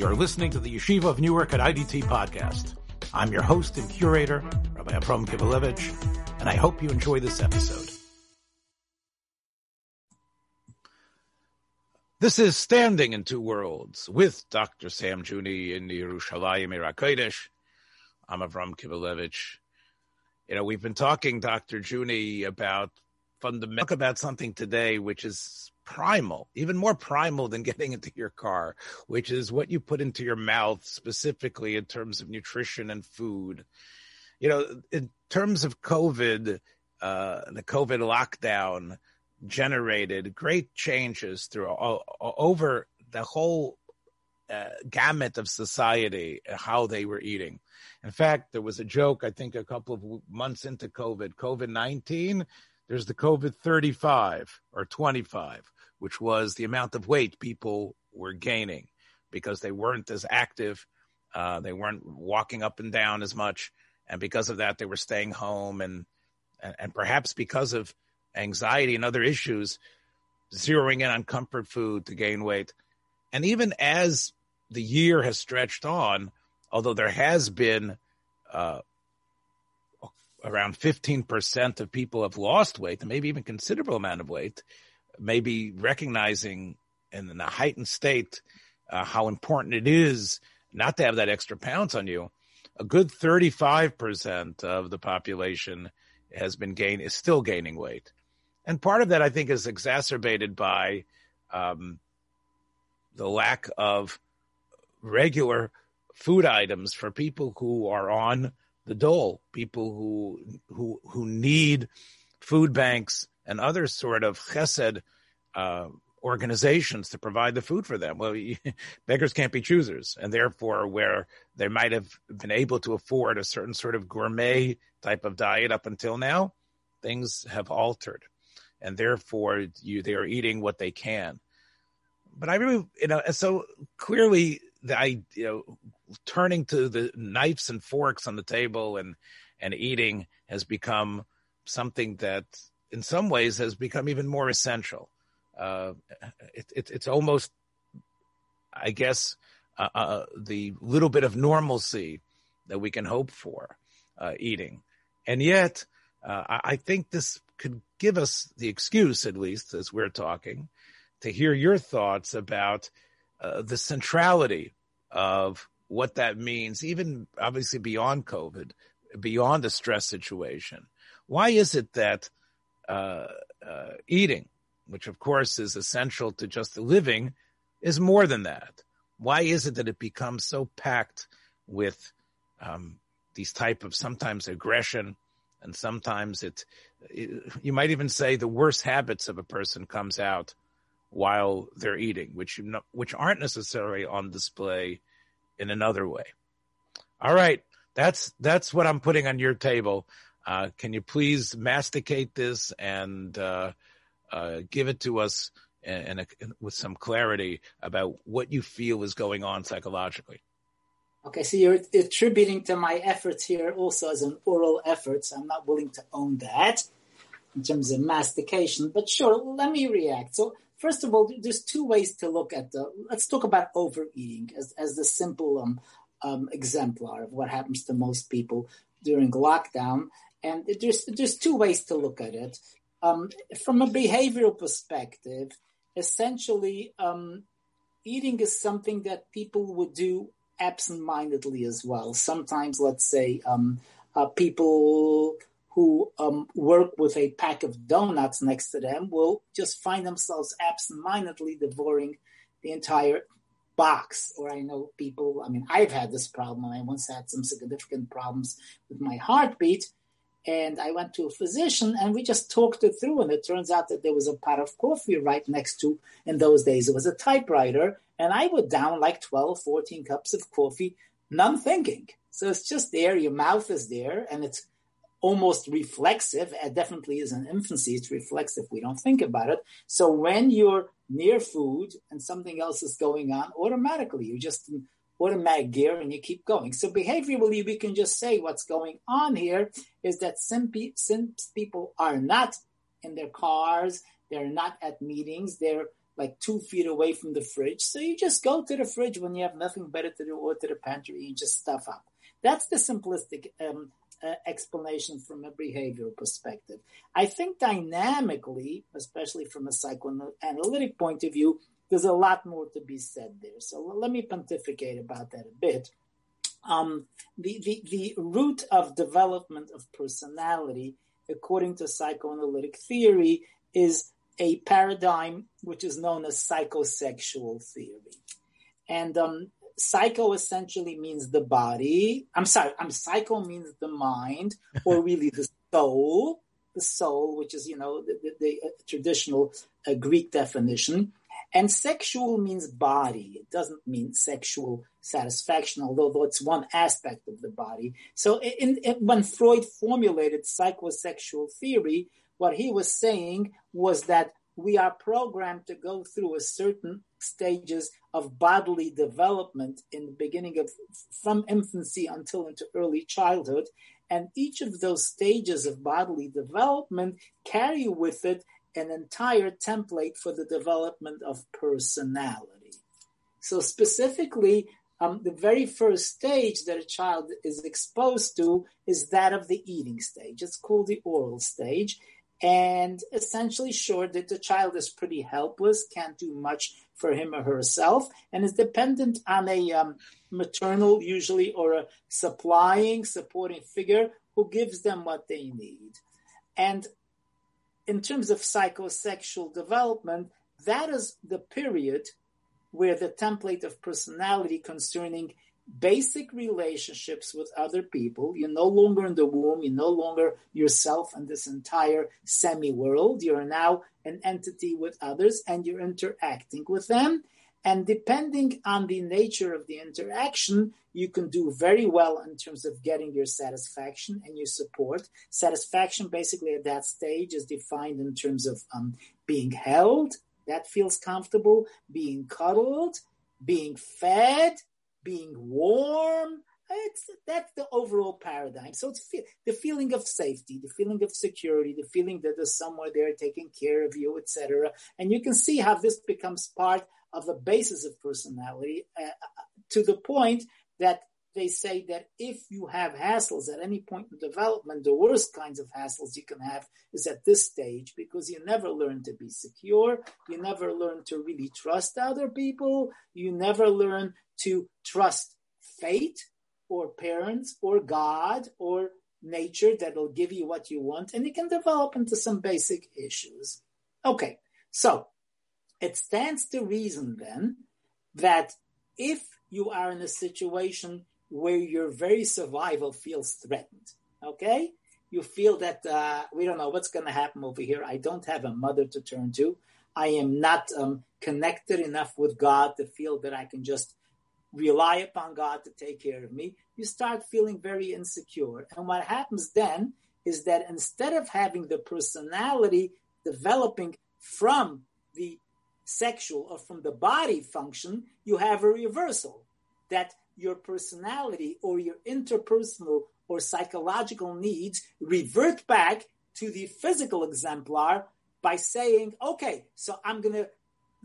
You're listening to the Yeshiva of Newark at IDT podcast. I'm your host and curator, Rabbi Abram Kivelevitz, and I hope you enjoy this episode. This is Standing in Two Worlds with Dr. Sam Juni in Yerushalayim Irakodesh. I'm Avram Kivelevitz. You know, we've been talking, Dr. Juni, about fundamental about something today which is primal, even more primal than getting into your car, which is what you put into your mouth specifically in terms of nutrition and food. You know, in terms of COVID, uh, the COVID lockdown generated great changes through uh, over the whole uh, gamut of society, how they were eating. In fact, there was a joke, I think, a couple of months into COVID, COVID 19 there's the COVID 35 or 25, which was the amount of weight people were gaining because they weren't as active. Uh, they weren't walking up and down as much. And because of that, they were staying home and, and, and perhaps because of anxiety and other issues, zeroing in on comfort food to gain weight. And even as the year has stretched on, although there has been uh, around 15% of people have lost weight, and maybe even considerable amount of weight, maybe recognizing in a heightened state uh, how important it is not to have that extra pounds on you. A good 35% of the population has been gain is still gaining weight. And part of that, I think, is exacerbated by um, the lack of regular food items for people who are on the dole, people who who who need food banks and other sort of chesed uh, organizations to provide the food for them. Well, beggars can't be choosers, and therefore, where they might have been able to afford a certain sort of gourmet type of diet up until now, things have altered, and therefore, you they are eating what they can. But I really, you know, and so clearly, the I, you know, turning to the knives and forks on the table and and eating has become something that in some ways has become even more essential. Uh, it, it, it's almost, I guess, uh, uh, the little bit of normalcy that we can hope for uh, eating. And yet, uh, I, think this could give us the excuse, at least as we're talking, to hear your thoughts about the centrality of what that means, even obviously beyond COVID, beyond the stress situation. Why is it that uh, uh, eating, which of course is essential to just the living, is more than that? Why is it that it becomes so packed with um, these type of sometimes aggression, and sometimes it, it, you might even say the worst habits of a person comes out while they're eating, which you know, which aren't necessarily on display in another way. All right, that's that's what I'm putting on your table. Uh, can you please masticate this and uh, uh, give it to us in, in a, with some clarity about what you feel is going on psychologically? Okay, so you're attributing to my efforts here also as an oral effort. So I'm not willing to own that in terms of mastication, but sure, let me react. So First of all, there's two ways to look at the. Let's talk about overeating as as the simple um, um, exemplar of what happens to most people during lockdown. And there's there's two ways to look at it. Um, from a behavioral perspective, essentially, um, eating is something that people would do absent-mindedly as well. Sometimes, let's say, um, uh, people who um, work with a pack of donuts next to them will just find themselves absent-mindedly devouring the entire box. Or I know people, I mean, I've had this problem. I once had some significant problems with my heartbeat. And I went to a physician and we just talked it through. And it turns out that there was a pot of coffee right next to, in those days, it was a typewriter. And I would down like 12, 14 cups of coffee, none thinking. So it's just there. Your mouth is there and it's almost reflexive. It definitely is in infancy. It's reflexive. We don't think about it. So when you're near food and something else is going on, automatically you just automatic gear and you keep going. So behaviorally, we can just say what's going on here is that since people are not in their cars, they're not at meetings, they're like two feet away from the fridge. So you just go to the fridge when you have nothing better to do or to the pantry and just stuff up. That's the simplistic um, uh, explanation from a behavioral perspective. I think dynamically, especially from a psychoanalytic point of view, there's a lot more to be said there. So let me pontificate about that a bit. Um, the, the, the root of development of personality, according to psychoanalytic theory, is a paradigm which is known as psychosexual theory. And um, psycho essentially means the body. I'm sorry, I'm psycho means the mind, or really the soul, the soul, which is, you know, the, the, the uh, traditional uh, Greek definition. And sexual means body. It doesn't mean sexual satisfaction, although it's one aspect of the body. So in, in, when Freud formulated psychosexual theory, what he was saying was that we are programmed to go through a certain stages of bodily development in the beginning of from infancy until into early childhood and each of those stages of bodily development carry with it an entire template for the development of personality. So, specifically, um, the very first stage that a child is exposed to is that of the eating stage. It's called the oral stage. And essentially, sure, that the child is pretty helpless, can't do much for him or herself, and is dependent on a um, maternal, usually, or a supplying, supporting figure who gives them what they need. And in terms of psychosexual development, that is the period where the template of personality concerning basic relationships with other people. You're no longer in the womb, you're no longer yourself in this entire semi world. You're now an entity with others and you're interacting with them. And depending on the nature of the interaction, you can do very well in terms of getting your satisfaction and your support. Satisfaction, basically, at that stage, is defined in terms of um, being held, that feels comfortable, being cuddled, being fed, being warm. It's, that's the overall paradigm. So it's fe- the feeling of safety, the feeling of security, the feeling that there's someone there taking care of you, etc. And you can see how this becomes part of the basis of personality uh, to the point that they say that if you have hassles at any point in development, the worst kinds of hassles you can have is at this stage because you never learn to be secure. You never learn to really trust other people. You never learn to trust fate or parents or God or nature that'll give you what you want. And it can develop into some basic issues. Okay. So it stands to reason then that if you are in a situation where your very survival feels threatened, okay? You feel that uh, we don't know what's going to happen over here. I don't have a mother to turn to. I am not um, connected enough with God to feel that I can just rely upon God to take care of me. You start feeling very insecure. And what happens then is that instead of having the personality developing from the sexual or from the body function, you have a reversal that your personality or your interpersonal or psychological needs revert back to the physical exemplar by saying, okay, so I'm going to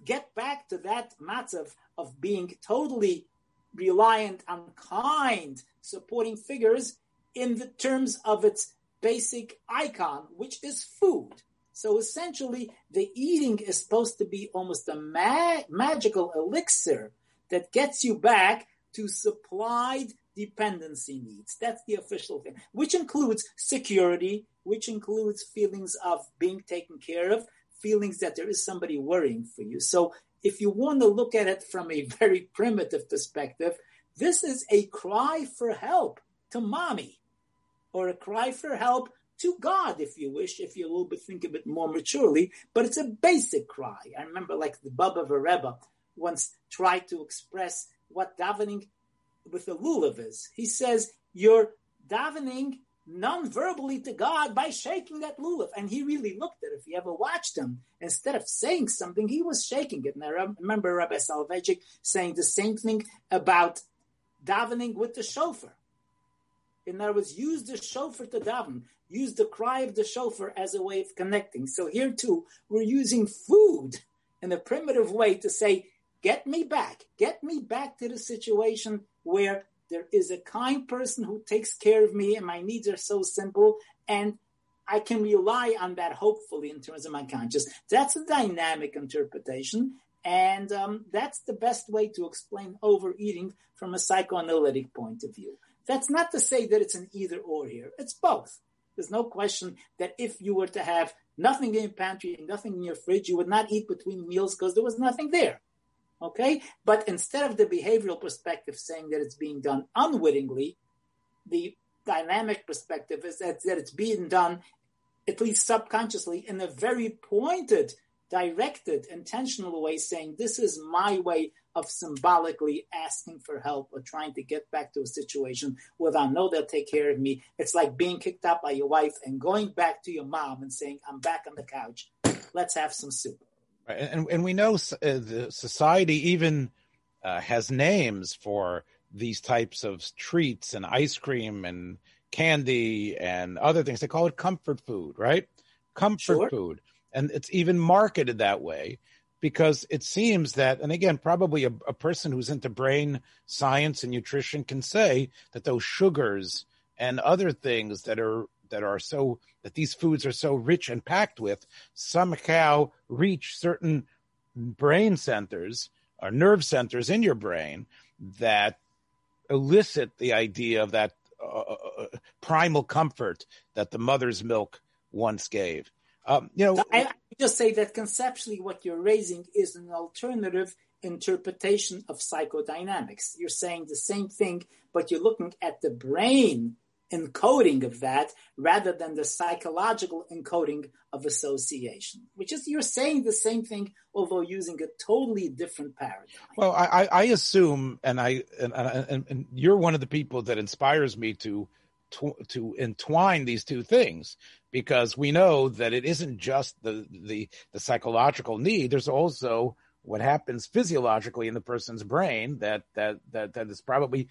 get back to that matzav of being totally reliant on kind supporting figures in the terms of its basic icon, which is food. So essentially, the eating is supposed to be almost a ma- magical elixir that gets you back to supplied dependency needs. That's the official thing, which includes security, which includes feelings of being taken care of, feelings that there is somebody worrying for you. So if you want to look at it from a very primitive perspective, this is a cry for help to mommy or a cry for help to God, if you wish, if you a little bit think a bit more maturely, but it's a basic cry. I remember like the Bobover Rebbe once tried to express what davening with the lulav is. He says, you're davening non-verbally to God by shaking that lulav. And he really looked at it. If you ever watched him, instead of saying something, he was shaking it. And I remember Rabbi Soloveitchik saying the same thing about davening with the shofar. In other words, use the shofar to daven. Use the cry of the shofar as a way of connecting. So here too, we're using food in a primitive way to say, get me back, get me back to the situation where there is a kind person who takes care of me and my needs are so simple and I can rely on that hopefully in terms of my conscious. That's a dynamic interpretation. And um, that's the best way to explain overeating from a psychoanalytic point of view. That's not to say that it's an either or here. It's both. There's no question that if you were to have nothing in your pantry, and nothing in your fridge, you would not eat between meals because there was nothing there. Okay? But instead of the behavioral perspective saying that it's being done unwittingly, the dynamic perspective is that, that it's being done at least subconsciously in a very pointed, directed, intentional way, saying, This is my way of symbolically asking for help or trying to get back to a situation where I know they'll take care of me. It's like being kicked out by your wife and going back to your mom and saying, I'm back on the couch. Let's have some soup. Right. And, and we know uh, the society even uh, has names for these types of treats and ice cream and candy and other things. They call it comfort food, right? Comfort sure. food. And it's even marketed that way because it seems that, and again, probably a, a, person who's into brain science and nutrition can say that those sugars and other things that are that are so that these foods are so rich and packed with somehow reach certain brain centers or nerve centers in your brain that elicit the idea of that uh, uh, uh, primal comfort that the mother's milk once gave. Um, you know, I, I just say that conceptually, what you're raising is an alternative interpretation of psychodynamics. You're saying the same thing, but you're looking at the brain encoding of that rather than the psychological encoding of association, which is you're saying the same thing, although using a totally different paradigm. Well, I, I assume, and I and, and, and you're one of the people that inspires me to to, to entwine these two things because we know that it isn't just the, the the psychological need. There's also what happens physiologically in the person's brain that that that that is probably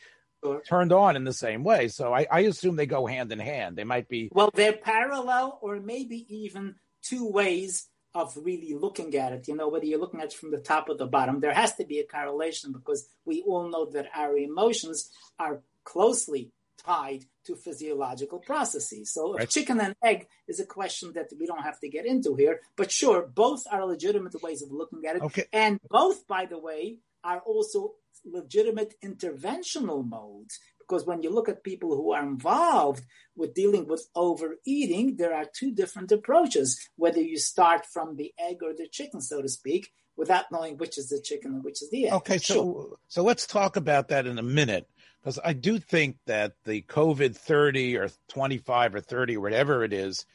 turned on in the same way. So I, I assume they go hand in hand. They might be well, they're parallel, or maybe even two ways of really looking at it. You know, whether you're looking at it from the top or the bottom, there has to be a correlation because we all know that our emotions are closely tied to physiological processes. So right. chicken and egg is a question that we don't have to get into here. But sure, both are legitimate ways of looking at it. Okay. And both, by the way, are also legitimate interventional modes because when you look at people who are involved with dealing with overeating, there are two different approaches, whether you start from the egg or the chicken, so to speak, without knowing which is the chicken and which is the egg. Okay, so sure. so let's talk about that in a minute because I do think that the COVID 30 or 25 or 30 or whatever it is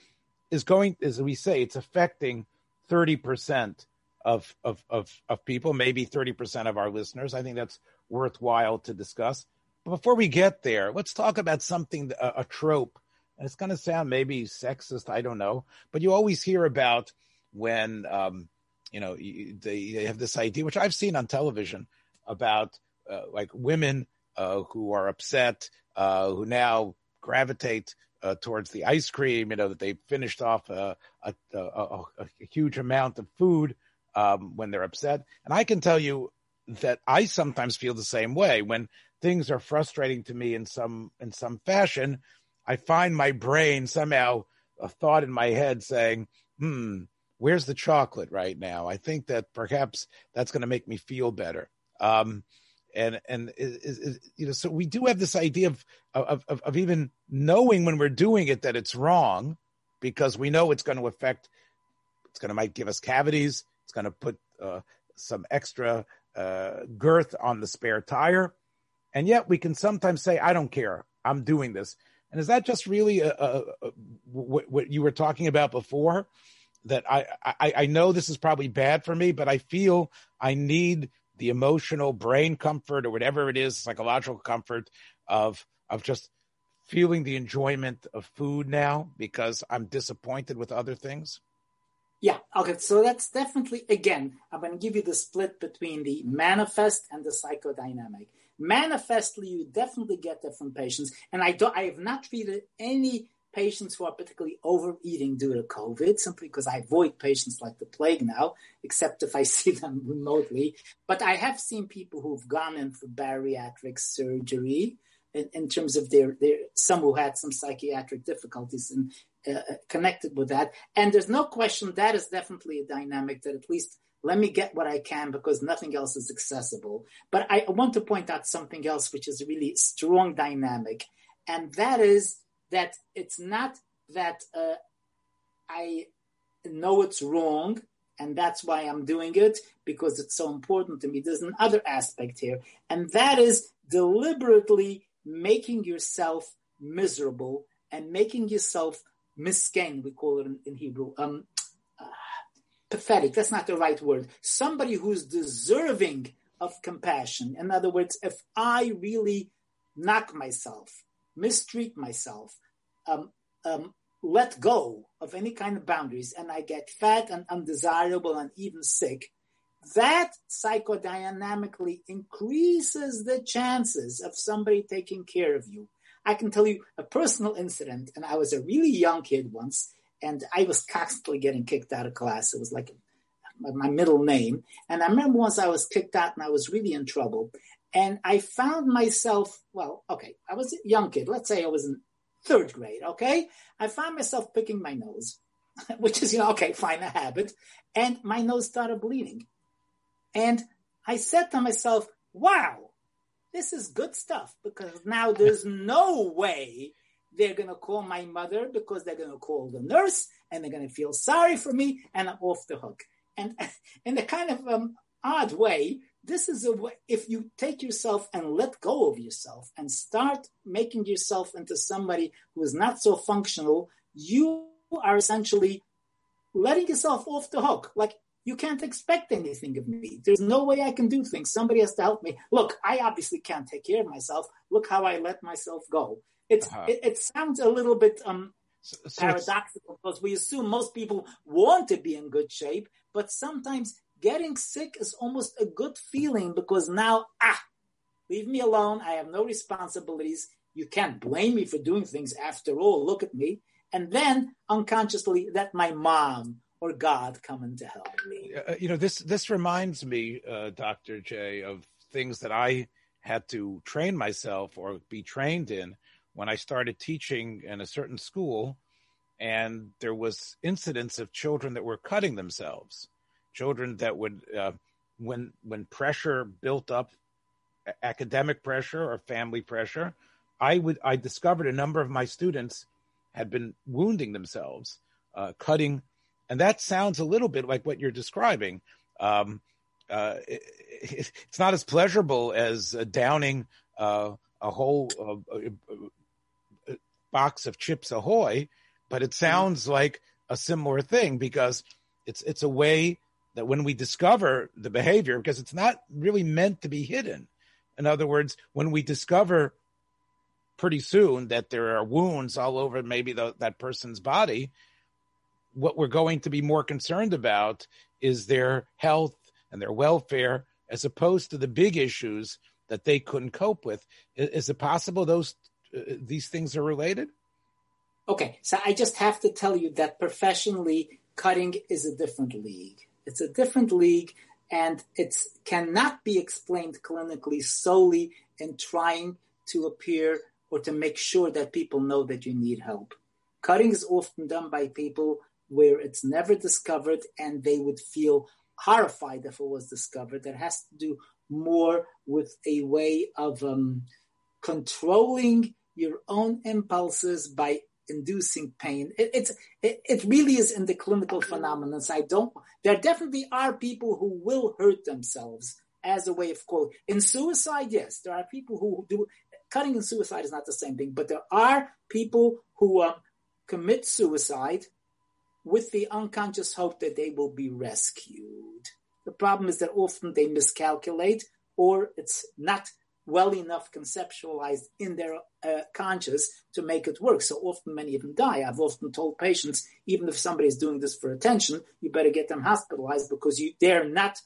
is going as we say it's affecting 30% of, of, of, of people, maybe 30% of our listeners. I think that's worthwhile to discuss. But before we get there, let's talk about something, a, a trope. And it's going to sound maybe sexist, I don't know. But you always hear about when, um, you know, they, they have this idea, which I've seen on television, about uh, like women who are upset, uh, who now gravitate uh, towards the ice cream, you know, that they finished off a, a, a, a huge amount of food um, when they're upset. And I can tell you that I sometimes feel the same way when things are frustrating to me in some in some fashion. I find my brain somehow a thought in my head saying, "Hmm, where's the chocolate right now?" I think that perhaps that's going to make me feel better. Um, and and is, is, you know, so we do have this idea of, of of of even knowing when we're doing it that it's wrong, because we know it's going to affect. It's going to might give us cavities. It's going to put uh, some extra uh, girth on the spare tire. And yet we can sometimes say, I don't care. I'm doing this. And is that just really a, a, a, what, what, you were talking about before? That I, I, I know this is probably bad for me, but I feel I need the emotional brain comfort or whatever it is, psychological comfort of of just feeling the enjoyment of food now because I'm disappointed with other things. Yeah, okay, so that's definitely, again, I'm going to give you the split between the manifest and the psychodynamic. Manifestly, you definitely get that from patients, and I, don't, I have not treated any patients who are particularly overeating due to COVID, simply because I avoid patients like the plague now, except if I see them remotely. But I have seen people who've gone in for bariatric surgery in, in terms of their, their, some who had some psychiatric difficulties and uh, connected with that. And there's no question that is definitely a dynamic that at least let me get what I can because nothing else is accessible. But I want to point out something else, which is a really strong dynamic. And that is that it's not that uh, I know it's wrong and that's why I'm doing it because it's so important to me. There's another aspect here, and that is deliberately making yourself miserable and making yourself misken, we call it in, in Hebrew, um, uh, pathetic. That's not the right word. Somebody who's deserving of compassion. In other words, if I really knock myself, mistreat myself, um, um, let go of any kind of boundaries, and I get fat and undesirable and even sick, that psychodynamically increases the chances of somebody taking care of you. I can tell you a personal incident, and I was a really young kid once, and I was constantly getting kicked out of class. It was like my middle name. And I remember once I was kicked out and I was really in trouble. And I found myself, well, okay, I was a young kid. Let's say I was in third grade, okay? I found myself picking my nose, which is, you know, okay, fine, a habit. And my nose started bleeding. And I said to myself, wow, this is good stuff because now there's no way they're going to call my mother because they're going to call the nurse and they're going to feel sorry for me and I'm off the hook. And in a kind of um, odd way, this is a way, if you take yourself and let go of yourself and start making yourself into somebody who is not so functional, you are essentially letting yourself off the hook. Like you can't expect anything of me. There's no way I can do things. Somebody has to help me. Look, I obviously can't take care of myself. Look how I let myself go. It's uh-huh. it, it, sounds a little bit um, so, so paradoxical because we assume most people want to be in good shape, but sometimes getting sick is almost a good feeling because now ah, leave me alone. I have no responsibilities. You can't blame me for doing things. After all, look at me. And then unconsciously, let my mom or God come in to help me. Uh, you know, this this reminds me, uh, Doctor J, of things that I had to train myself or be trained in when I started teaching in a certain school, and there was incidents of children that were cutting themselves, children that would, uh, when when pressure built up, academic pressure or family pressure, I would I discovered a number of my students had been wounding themselves, uh, cutting and that sounds a little bit like what you're describing. Um, uh, it, it's not as pleasurable as uh, downing uh, a whole uh, box of Chips Ahoy, but it sounds mm-hmm. like a similar thing because it's it's a way that when we discover the behavior, because it's not really meant to be hidden. In other words, when we discover pretty soon that there are wounds all over maybe the, that person's body, what we're going to be more concerned about is their health and their welfare as opposed to the big issues that they couldn't cope with. Is it possible those uh, these things are related? Okay, so I just have to tell you that professionally, cutting is a different league. It's a different league, and it cannot be explained clinically solely in trying to appear or to make sure that people know that you need help. Cutting is often done by people where it's never discovered and they would feel horrified if it was discovered. That has to do more with a way of um, controlling your own impulses by inducing pain. It, it's it, it, really is in the clinical phenomenon. I don't. There definitely are people who will hurt themselves as a way of quote. In suicide, yes, there are people who do. Cutting and suicide is not the same thing, but there are people who uh, commit suicide with the unconscious hope that they will be rescued. The problem is that often they miscalculate or it's not well enough conceptualized in their uh, conscious to make it work. So often many of them die. I've often told patients, even if somebody is doing this for attention, you better get them hospitalized because you, they're not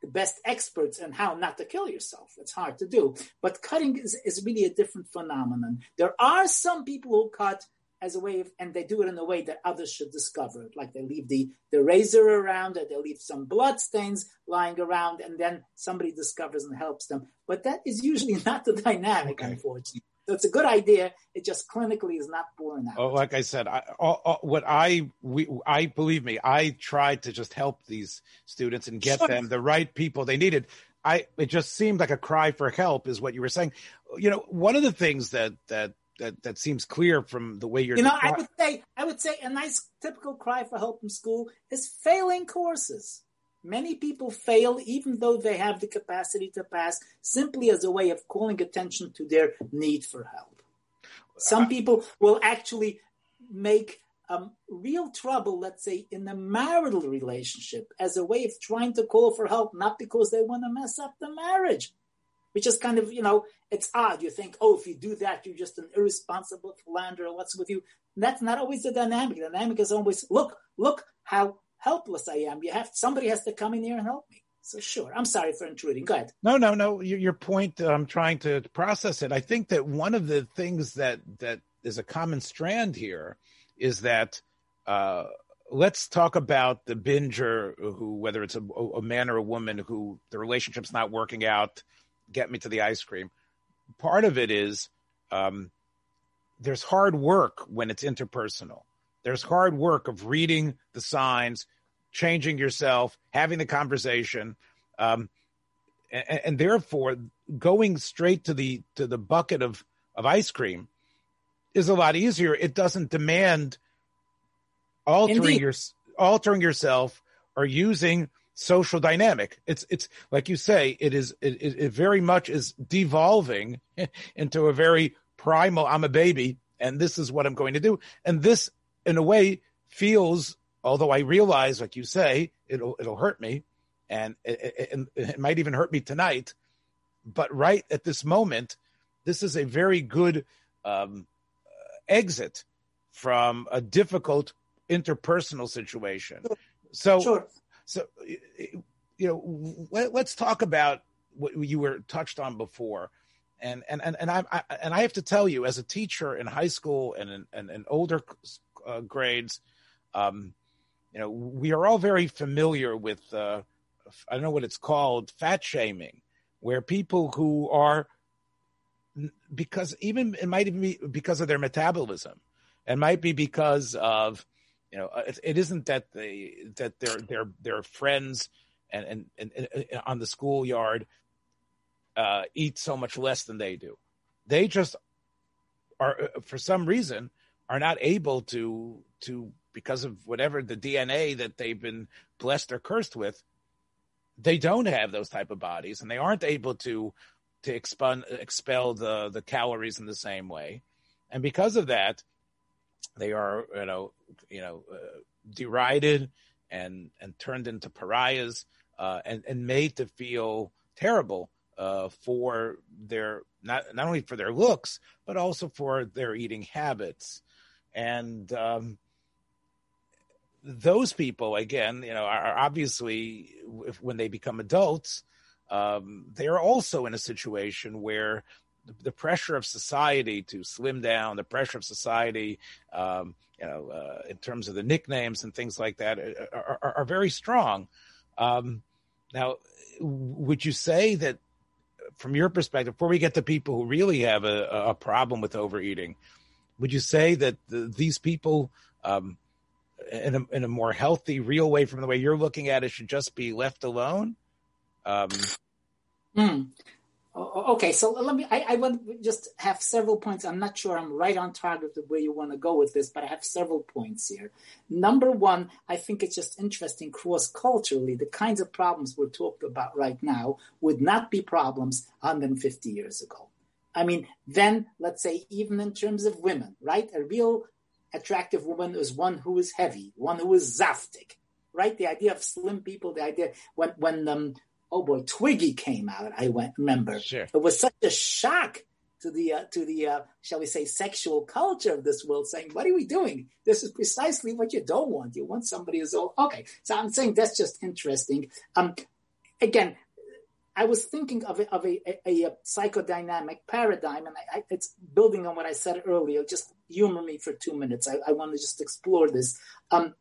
the best experts on how not to kill yourself. It's hard to do. But cutting is, is really a different phenomenon. There are some people who cut as a way of, and they do it in a way that others should discover it. Like they leave the, the razor around, or they leave some blood stains lying around, and then somebody discovers and helps them. But that is usually not the dynamic, okay. unfortunately. So it's a good idea. It just clinically is not borne out. Oh, like I said, I, what I we I believe me, I tried to just help these students and get sure. them the right people they needed. I it just seemed like a cry for help is what you were saying. You know, one of the things that that that that seems clear from the way you're. You know, I would say I would say a nice typical cry for help in school is failing courses. Many people fail even though they have the capacity to pass, simply as a way of calling attention to their need for help. Some people will actually make um, real trouble, let's say, in a marital relationship as a way of trying to call for help, not because they want to mess up the marriage, which is kind of, you know, it's odd. You think, oh, if you do that, you're just an irresponsible philanderer. What's with you? that's not always the dynamic. The dynamic is always, look, look how helpless I am. You have somebody has to come in here and help me. So sure, I'm sorry for intruding. Go ahead. No, no, no. Your, your point. I'm trying to process it. I think that one of the things that that is a common strand here is that uh, let's talk about the binger who, whether it's a, a man or a woman, who the relationship's not working out. Get me to the ice cream. Part of it is um, there's hard work when it's interpersonal. There's hard work of reading the signs, changing yourself, having the conversation, um, and, and, therefore going straight to the to the bucket of of ice cream is a lot easier. It doesn't demand altering Indeed. your altering yourself or using social dynamic. It's it's like you say, it is it, it very much is devolving into a very primal. I'm a baby, and this is what I'm going to do. And this in a way feels, although I realize, like you say, it'll it'll hurt me, and it, it, it might even hurt me tonight. But right at this moment, this is a very good um, exit from a difficult interpersonal situation. So, sure. So you know, let, us talk about what you were touched on before, and and and and I, I, and I have to tell you, as a teacher in high school and in, and, and older uh, grades. Um, you know, we are all very familiar with, uh, I don't know what it's called, fat shaming, where people who are, because even it might even be because of their metabolism, it might be because of, you know, it, it isn't that they that their their their friends and and, and, and on the schoolyard uh, eat so much less than they do. They just are uh, for some reason are not able to to because of whatever the DNA that they've been blessed or cursed with, they don't have those type of bodies, and they aren't able to to expel expel the the calories in the same way, and because of that, they are you know you know uh, derided and and turned into pariahs uh, and and made to feel terrible uh, for their not not only for their looks but also for their eating habits. And um, those people again you know are obviously if, when they become adults um, they are also in a situation where the, pressure of society to slim down the pressure of society um, you know uh, in terms of the nicknames and things like that uh, are, are, are very strong um, now would you say that from your perspective before we get to people who really have a, a problem with overeating would you say that the, these people, um, in a, in a more healthy, real way, from the way you're looking at it, should just be left alone? Um, Okay, so let me. I, I want just have several points. I'm not sure I'm right on target with where you want to go with this, but I have several points here. Number one, I think it's just interesting cross culturally. The kinds of problems we're talking about right now would not be problems 150 years ago. I mean, then let's say even in terms of women, right? A real attractive woman is one who is heavy, one who is zaftig, right? The idea of slim people, the idea when when um oh boy, Twiggy came out, I went remember. Sure. It was such a shock to the uh, to the uh, shall we say sexual culture of this world, saying, "What are we doing? This is precisely what you don't want. You want somebody who's all okay." So I'm saying that's just interesting. Um, again, I was thinking of a, of a, a, a psychodynamic paradigm, and I, I, it's building on what I said earlier. Just humor me for two minutes. I, I want to just explore this. Um,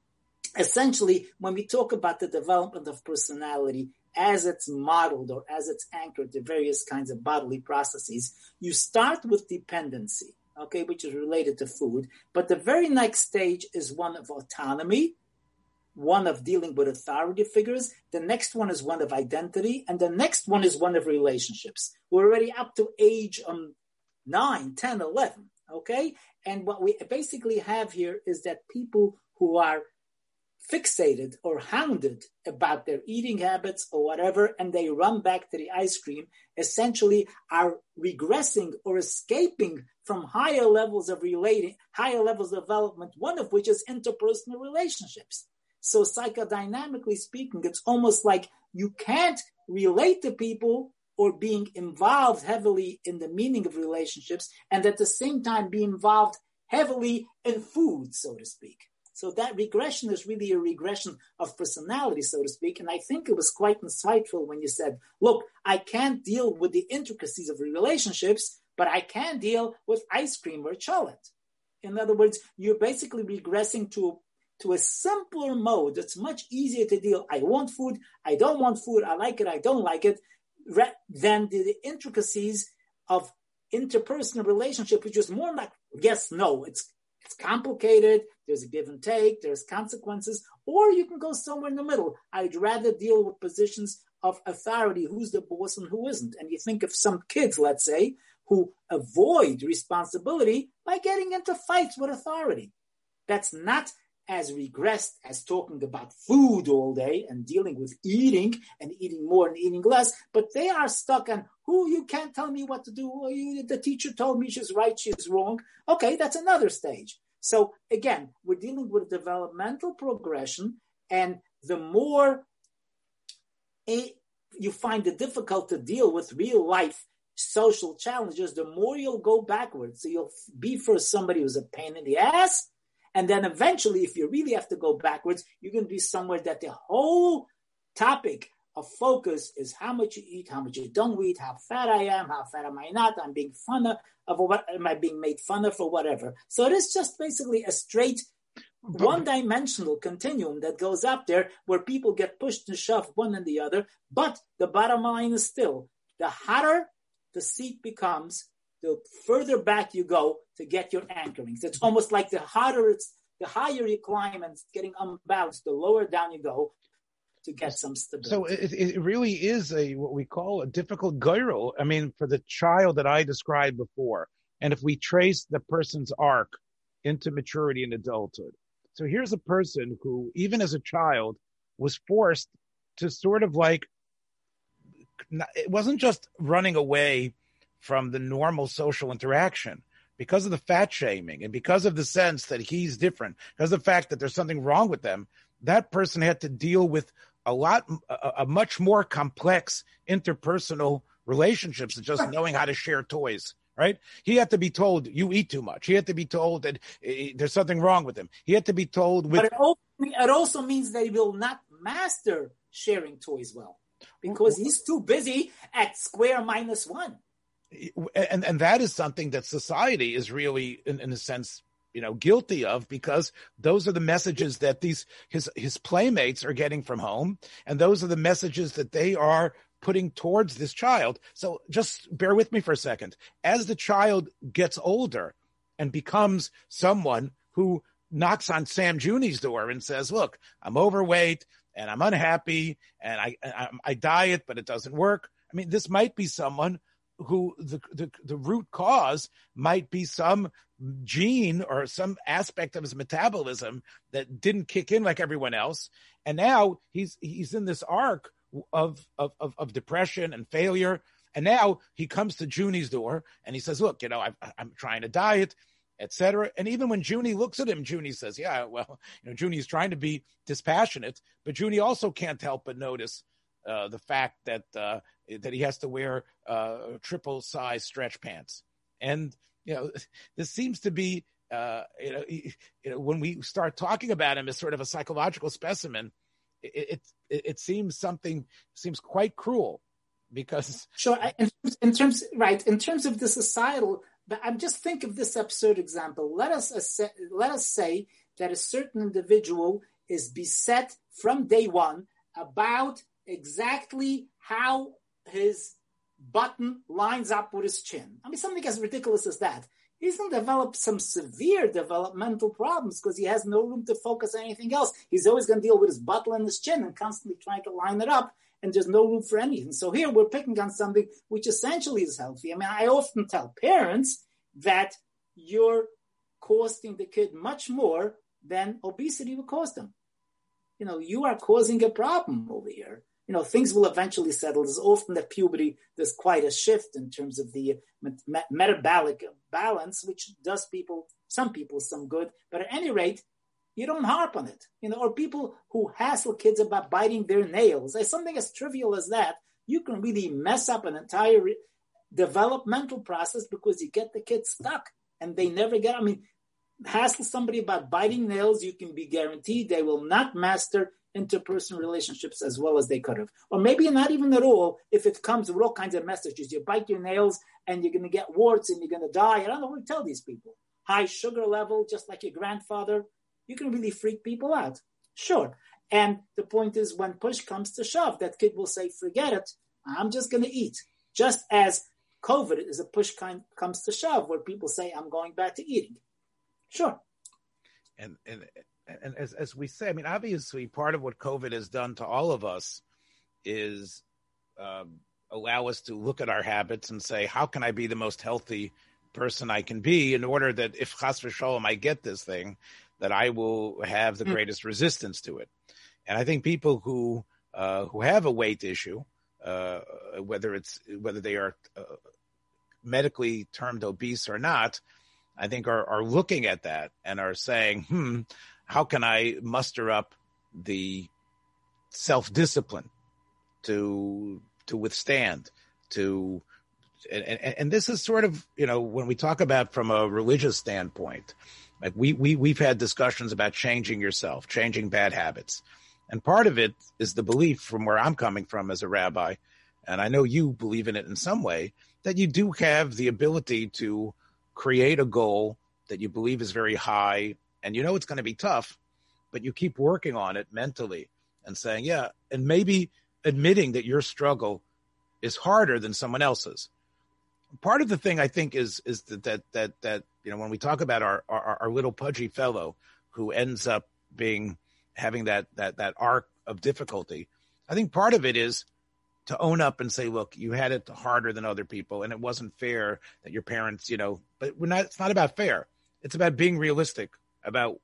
essentially, when we talk about the development of personality as it's modeled or as it's anchored to various kinds of bodily processes, you start with dependency, okay, which is related to food. But the very next stage is one of autonomy, one of dealing with authority figures. The next one is one of identity. And the next one is one of relationships. We're already up to age um, 9, 10, 11. Okay. And what we basically have here is that people who are fixated or hounded about their eating habits or whatever, and they run back to the ice cream, essentially are regressing or escaping from higher levels of relating, higher levels of development, one of which is interpersonal relationships. So psychodynamically speaking, it's almost like you can't relate to people or being involved heavily in the meaning of relationships and at the same time be involved heavily in food, so to speak. So that regression is really a regression of personality, so to speak. And I think it was quite insightful when you said, look, I can't deal with the intricacies of relationships, but I can deal with ice cream or chocolate. In other words, you're basically regressing to to a simpler mode that's much easier to deal. I want food, I don't want food, I like it, I don't like it, than the, the intricacies of interpersonal relationship, which is more like yes, no. It's it's complicated. There's a give and take. There's consequences, or you can go somewhere in the middle. I'd rather deal with positions of authority, who's the boss and who isn't. And you think of some kids, let's say, who avoid responsibility by getting into fights with authority. That's not as regressed as talking about food all day and dealing with eating and eating more and eating less, but they are stuck on who you can't tell me what to do. The teacher told me she's right, she's wrong. Okay, that's another stage. So again, we're dealing with developmental progression, and the more a, you find it difficult to deal with real life social challenges, the more you'll go backwards. So you'll be first somebody who's a pain in the ass, and then eventually, if you really have to go backwards, you're going to be somewhere that the whole topic of focus is how much you eat, how much you don't eat, how fat I am, how fat am I not, I'm being fun of, what am I being made fun of for whatever. So it is just basically a straight one dimensional continuum that goes up there where people get pushed and shoved one and the other. But the bottom line is still the hotter the seat becomes, the further back you go to get your anchorings. It's almost like the harder it's, the higher you climb and it's getting unbalanced, the lower down you go to get some stability. So it, it really is a what we call a difficult gyro. I mean, for the child that I described before, and if we trace the person's arc into maturity and adulthood. So here's a person who, even as a child, was forced to sort of like, it wasn't just running away from the normal social interaction because of the fat shaming and because of the sense that he's different, because of the fact that there's something wrong with them, that person had to deal with a lot, a, a much more complex interpersonal relationships than just knowing how to share toys. Right? He had to be told you eat too much. He had to be told that uh, there's something wrong with him. He had to be told with. But it also, it also means that he will not master sharing toys well because he's too busy at square minus one and and that is something that society is really in, in a sense you know guilty of because those are the messages that these his his playmates are getting from home. And those are the messages that they are putting towards this child. So just bear with me for a second. As the child gets older and becomes someone who knocks on Sam Juni's door and says look I'm overweight and I'm unhappy and I I, I diet but it doesn't work. I mean this might be someone who the, the, the root cause might be some gene or some aspect of his metabolism that didn't kick in like everyone else. And now he's, he's in this arc of, of, of, of depression and failure. And now he comes to Juni's door and he says, look, you know, i am trying to diet, etc. And even when Juni looks at him, Juni says, yeah, well, you know, Juni's trying to be dispassionate, but Juni also can't help but notice uh, the fact that uh, that he has to wear uh, triple size stretch pants. And, you know, this seems to be, uh, you, know, you know, when we start talking about him as sort of a psychological specimen, it, it, it seems something seems quite cruel because sure in, in, terms right in terms of the societal but i'm just think of this absurd example let us let us say that a certain individual is beset from day one about exactly how his button lines up with his chin i mean something as ridiculous as that he's going to develop some severe developmental problems because he has no room to focus on anything else. He's always going to deal with his button and his chin and constantly trying to line it up and there's no room for anything. So here we're picking on something which essentially is healthy. I mean, I often tell parents that you're costing the kid much more than obesity would cost them. You know, you are causing a problem over here. You know, things will eventually settle. There's often at puberty, there's quite a shift in terms of the met- metabolic balance, which does people, some people, some good. But at any rate, you don't harp on it. You know, or people who hassle kids about biting their nails. As something as trivial as that, you can really mess up an entire re- developmental process because you get the kids stuck and they never get. I mean, hassle somebody about biting nails, you can be guaranteed they will not master interpersonal relationships as well as they could have. Or maybe not even at all if it comes with all kinds of messages. You bite your nails and you're going to get warts and you're going to die. I don't know what to tell these people. High sugar level, just like your grandfather you can really freak people out. Sure. And the point is, when push comes to shove, that kid will say, forget it, I'm just going to eat. Just as COVID is a push kind, comes to shove, where people say, I'm going back to eating. Sure. And, and, and as, as we say, I mean, obviously, part of what COVID has done to all of us is um, allow us to look at our habits and say, how can I be the most healthy person I can be in order that if chas v'sholom I get this thing, that I will have the mm. greatest resistance to it. And I think people who uh, who have a weight issue, uh, whether it's whether they are uh, medically termed obese or not, I think are are looking at that and are saying, "Hmm, how can I muster up the self discipline to to withstand to and, and, and, this is sort of you know when we talk about from a religious standpoint like we we we've had discussions about changing yourself, changing bad habits. And part of it is the belief from where I'm coming from as a rabbi, and I know you believe in it in some way, that you do have the ability to create a goal that you believe is very high and you know it's going to be tough, but you keep working on it mentally and saying, yeah, and maybe admitting that your struggle is harder than someone else's. Part of the thing I think is is that that that, that you know, when we talk about our, our, our little pudgy fellow who ends up being having that that that arc of difficulty, I think part of it is to own up and say, look, you had it harder than other people, and it wasn't fair that your parents, you know. But we're not. It's not about fair. It's about being realistic about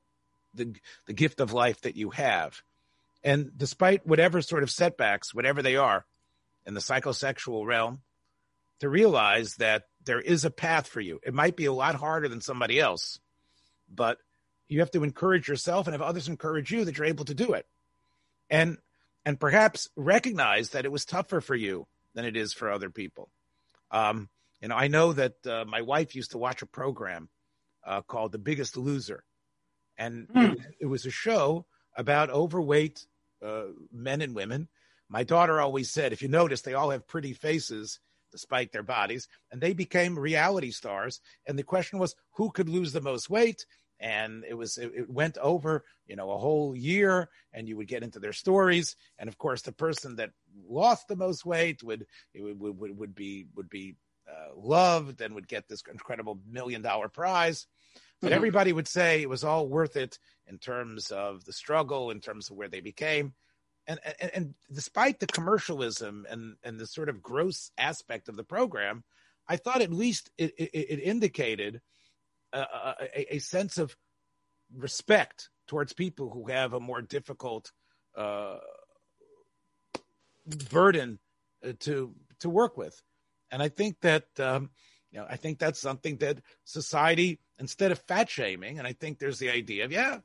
the the gift of life that you have, and despite whatever sort of setbacks, whatever they are, in the psychosexual realm, to realize that there is a path for you. It might be a lot harder than somebody else, but you have to encourage yourself and have others encourage you that you're able to do it. And and perhaps recognize that it was tougher for you than it is for other people. Um, you know, I know that uh, my wife used to watch a program uh, called The Biggest Loser, and mm. it, it, was a show about overweight uh, men and women. My daughter always said, if you notice, they all have pretty faces, despite their bodies, and they became reality stars. And the question was, who could lose the most weight? And it was it, it went over, you know, a whole year, and you would get into their stories. And of course, the person that lost the most weight would would would, would be would be uh, loved and would get this incredible million dollar prize. But mm-hmm. everybody would say it was all worth it in terms of the struggle, in terms of where they became and, and, and despite the commercialism and and the sort of gross aspect of the program, I thought at least it, it, it indicated a, a, a, sense of respect towards people who have a more difficult uh, burden uh, to to work with, and I think that um, you know I think that's something that society instead of fat shaming, and I think there's the idea of yeah,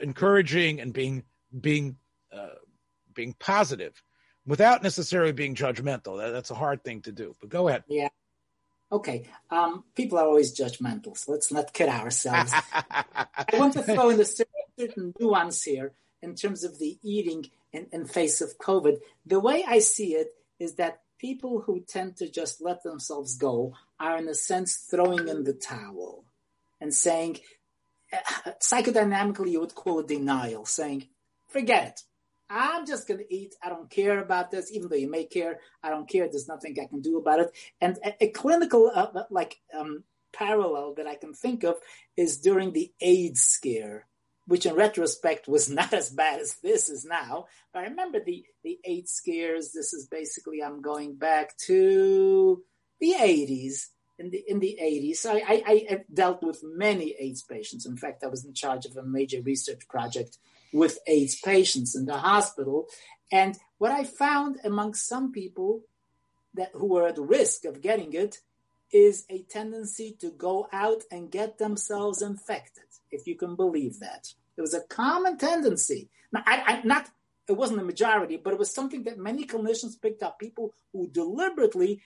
encouraging and being being uh, being positive without necessarily being judgmental. That, that's a hard thing to do. But go ahead. Yeah. Okay. Um, people are always judgmental, so let's not kid ourselves. I want to throw in a certain nuance here in terms of the eating in, in face of COVID. The way I see it is that people who tend to just let themselves go are, in a sense, throwing in the towel and saying, uh, psychodynamically, you would call it denial, saying, forget it. I'm just going to eat. I don't care about this, even though you may care. I don't care. There's nothing I can do about it. And a, a clinical, uh, uh like, um, parallel that I can think of is during the AIDS scare which in retrospect was not as bad as this is now. But I remember the, the AIDS scares. This is basically, I'm going back to the 80s. In the, in the 80s, I, I, I dealt with many AIDS patients. In fact, I was in charge of a major research project with AIDS patients in the hospital. And what I found among some people that who were at risk of getting it is a tendency to go out and get themselves infected, if you can believe that. It was a common tendency. Now, I, I, not it wasn't a majority, but it was something that many clinicians picked up. People who deliberately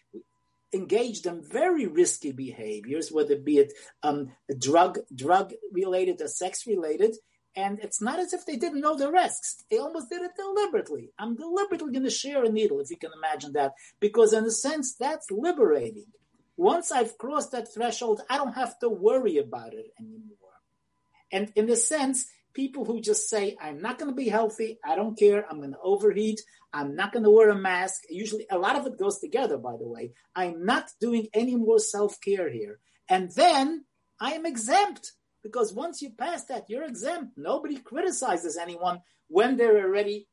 engaged in very risky behaviors, whether be it um, drug drug related or sex related. And it's not as if they didn't know the risks. They almost did it deliberately. I'm deliberately going to share a needle, if you can imagine that, because in a sense, that's liberating. Once I've crossed that threshold, I don't have to worry about it anymore. And in a sense, people who just say, I'm not going to be healthy. I don't care. I'm going to overheat. I'm not going to wear a mask. Usually, a lot of it goes together, by the way. I'm not doing any more self care here. And then I am exempt because once you pass that, you're exempt. Nobody criticizes anyone when they're already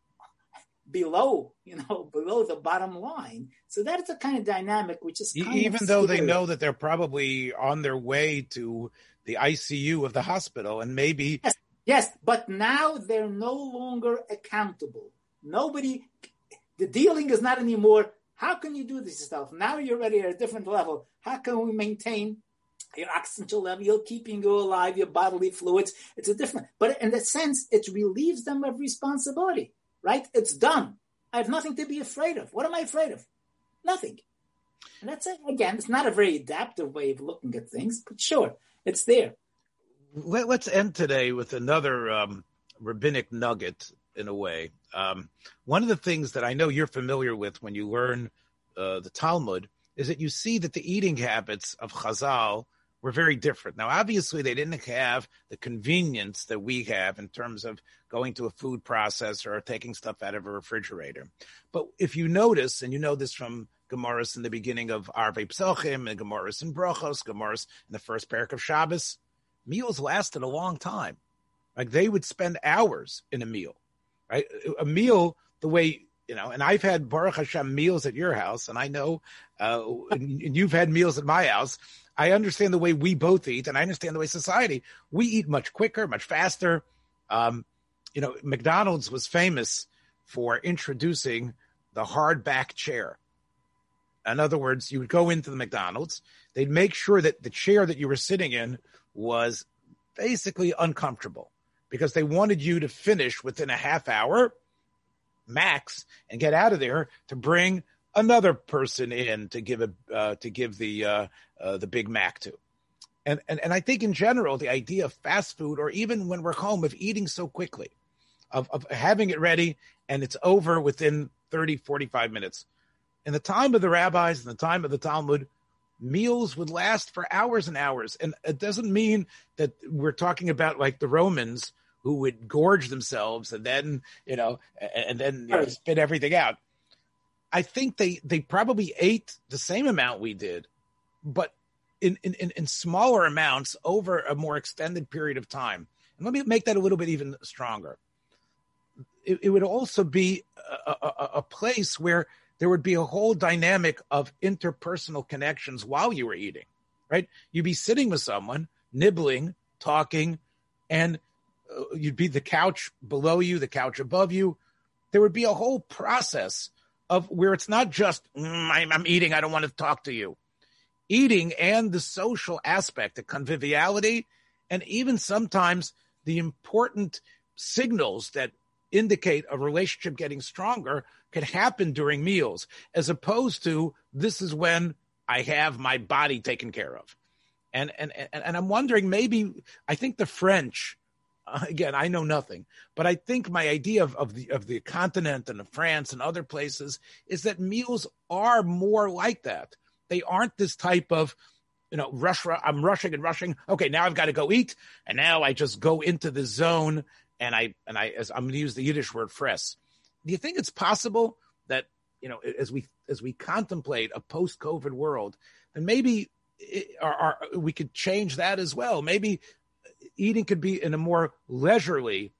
below, you know, below the bottom line. So that's the kind of dynamic which is even though scary. they know that they're probably on their way to the ICU of the hospital and maybe yes. Yes, but now they're no longer accountable. Nobody, the dealing is not anymore. How can you do this stuff? Now you're already at a different level. How can we maintain your oxygen level, keeping you alive, your bodily fluids? It's a different, but in that sense, it relieves them of responsibility, right? It's done. I have nothing to be afraid of. What am I afraid of? Nothing. And that's it. Again, it's not a very adaptive way of looking at things, but sure, it's there let, us end today with another um, rabbinic nugget in a way. Um, one of the things that I know you're familiar with when you learn uh, the Talmud is that you see that the eating habits of Chazal were very different. Now, obviously, they didn't have the convenience that we have in terms of going to a food processor or taking stuff out of a refrigerator. But if you notice, and you know this from Gemaras in the beginning of Arvei Psochim and Gemaras in Brachos, Gemaras in the first parak of Shabbos, meals lasted a long time. Like they would spend hours in a meal, right? A meal, the way, you know, and I've had Baruch Hashem meals at your house and I know, uh, and, you've had meals at my house. I understand the way we both eat and I understand the way society, we eat much quicker, much faster. Um, you know, McDonald's was famous for introducing the hard back chair. In other words, you would go into the McDonald's, they'd make sure that the chair that you were sitting in was basically uncomfortable because they wanted you to finish within a half hour max and get out of there to bring another person in to give a uh, to give the uh, uh, the Big Mac to. And, and and I think in general the idea of fast food or even when we're home of eating so quickly of, of having it ready and it's over within 30 45 minutes in the time of the rabbis in the time of the Talmud meals would last for hours and hours. And it doesn't mean that we're talking about like the Romans who would gorge themselves and then, you know, and then you know, spit everything out. I think they, they probably ate the same amount we did, but in, in, in smaller amounts over a more extended period of time. And let me make that a little bit even stronger. It, it would also be a, a, a place where there would be a whole dynamic of interpersonal connections while you were eating, right? You'd be sitting with someone, nibbling, talking, and you'd be the couch below you, the couch above you. There would be a whole process of where it's not just, mm, I'm, I'm eating, I don't want to talk to you. Eating and the social aspect, the conviviality, and even sometimes the important signals that indicate a relationship getting stronger could happen during meals, as opposed to this is when I have my body taken care of. And and and, and I'm wondering maybe I think the French Uh, again, I know nothing, but I think my idea of, of the of the continent and of France and other places is that meals are more like that. They aren't this type of, you know, rush. I'm rushing and rushing. Okay, now I've got to go eat, and now I just go into the zone, and I and I as I'm going to use the Yiddish word "fress." Do you think it's possible that you know, as we as we contemplate a post-COVID world, then maybe it, our, our, we could change that as well. Maybe eating could be in a more leisurely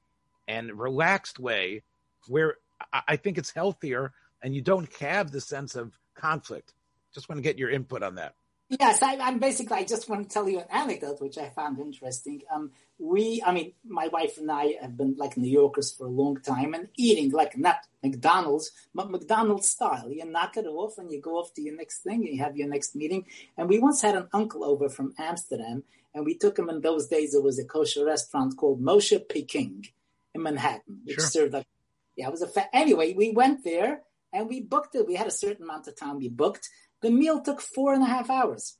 and relaxed way, where I, think it's healthier, and you don't have the sense of conflict. Just want to get your input on that. Yes, I, am basically. I just want to tell you an anecdote which I found interesting. Um, we, I mean, my wife and I have been like New Yorkers for a long time and eating like not McDonald's, but McDonald's style. You knock it off and you go off to your next thing. And you have your next meeting. And we once had an uncle over from Amsterdam, and we took him in those days. It was a kosher restaurant called Moshe Peking in Manhattan, which Sure. served like yeah, it was a fa- anyway. We went there and we booked it. We had a certain amount of time we booked. The meal took four and a half hours.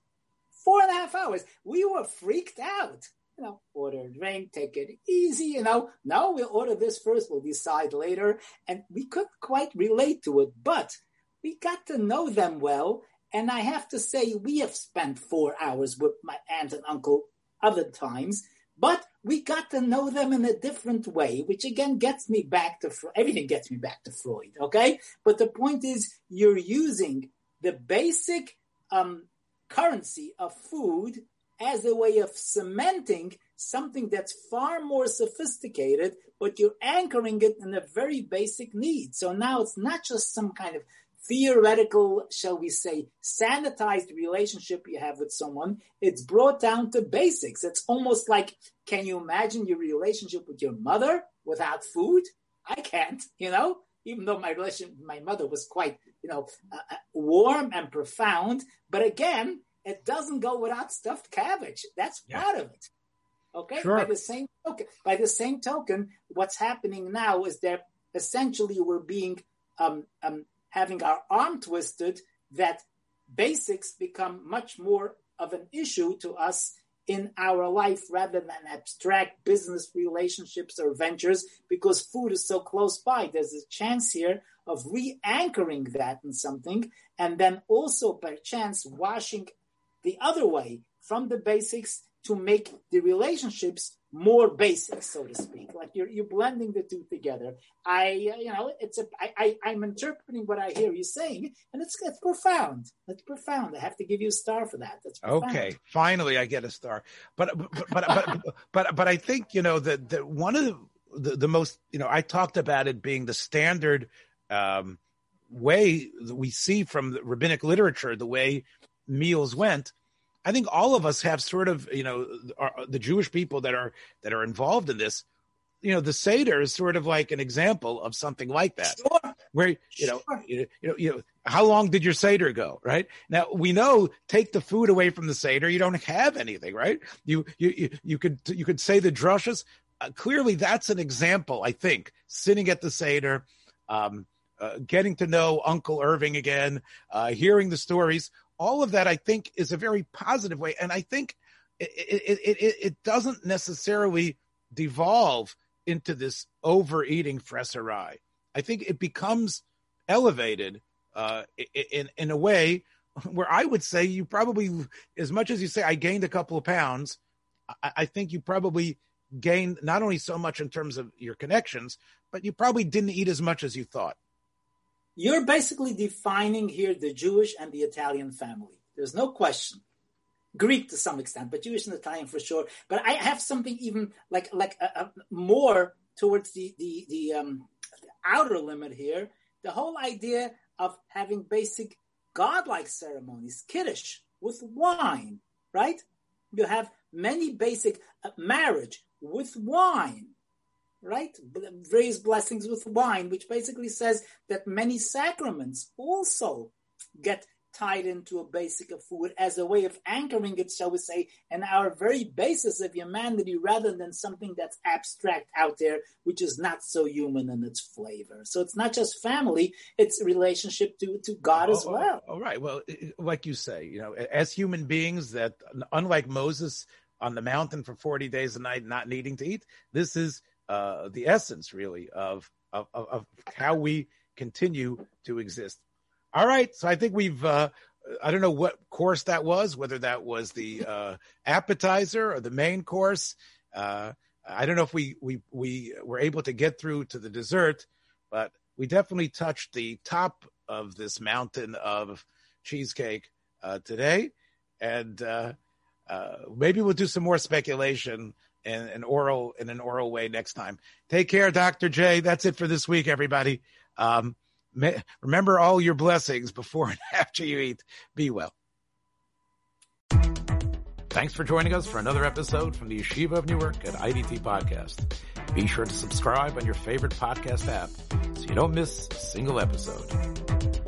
Four and a half hours. We were freaked out. You know, order a drink, take it easy. You know, no, we'll order this first. We'll decide later. And we couldn't quite relate to it, but we got to know them well. And I have to say, we have spent four hours with my aunt and uncle other times, but we got to know them in a different way, which again gets me back to everything gets me back to Freud. Okay, but the point is, you're using the basic um, currency of food as a way of cementing something that's far more sophisticated, but you're anchoring it in a very basic need. So now it's not just some kind of theoretical, shall we say, sanitized relationship you have with someone. It's brought down to basics. It's almost like, can you imagine your relationship with your mother without food? I can't, you know, even though my relation, my mother was quite, you know, uh, uh, warm and profound. But again, it doesn't go without stuffed cabbage. That's Yeah. part of it. Okay. Sure. By the same token, by the same token, what's happening now is that essentially we're being um, um, having our arm twisted. That basics become much more of an issue to us in our life rather than abstract business relationships or ventures because food is so close by. There's a chance here of re-anchoring that in something and then also by chance washing the other way from the basics to make the relationships more basic, so to speak. Like you're you're blending the two together. I you know it's a I, I I'm interpreting what I hear you saying, and it's it's profound. It's profound. I have to give you a star for that. That's profound. Okay, finally I get a star. But but but but but, but I think you know that that one of the, the the most you know I talked about it being the standard um, way that we see from the rabbinic literature the way meals went. I think all of us have sort of you know the Jewish people that are that are involved in this. You know, the Seder is sort of like an example of something like that Sure. where you know, Sure. you, you know, you know, how long did your seder go? Right now, we know take the food away from the seder, you don't have anything, right? You you you, you could you could say the drushes. Uh, clearly, that's an example. I think sitting at the seder, um, uh, getting to know Uncle Irving again, uh, hearing the stories, all of that, I think, is a very positive way, and I think it it it, it, doesn't necessarily devolve into this overeating fresserai. I think it becomes elevated uh, in in a way where I would say you probably, as much as you say I gained a couple of pounds, I, I think you probably gained not only so much in terms of your connections, but you probably didn't eat as much as you thought. You're basically defining here the Jewish and the Italian family. There's no question. Greek to some extent, but Jewish and Italian for sure. But I have something even like like uh, uh, more towards the the the um, outer limit here. The whole idea of having basic godlike ceremonies, kiddush with wine, right? You have many basic uh, marriage with wine, right? Various blessings with wine, which basically says that many sacraments also get tied into a basic of food as a way of anchoring it, shall we say, in our very basis of humanity rather than something that's abstract out there, which is not so human in its flavor. So it's not just family, it's relationship to, to God as Oh, oh well. All right. Well, like you say, you know, as human beings, that unlike Moses, on the mountain for 40 days a night, not needing to eat. This is uh, the essence, really, of, of, of how we continue to exist. All right. So I think we've, uh, I don't know what course that was, whether that was the uh, appetizer or the main course. Uh, I don't know if we, we, we were able to get through to the dessert, but we definitely touched the top of this mountain of cheesecake uh, today. And uh, uh, maybe we'll do some more speculation in an oral in an oral way next time. Take care, Dr. J. That's it for this week, everybody. Um, remember all your blessings before and after you eat. Be well. Thanks for joining us for another episode from the Yeshiva of Newark at IDT Podcast. Be sure to subscribe on your favorite podcast app so you don't miss a single episode.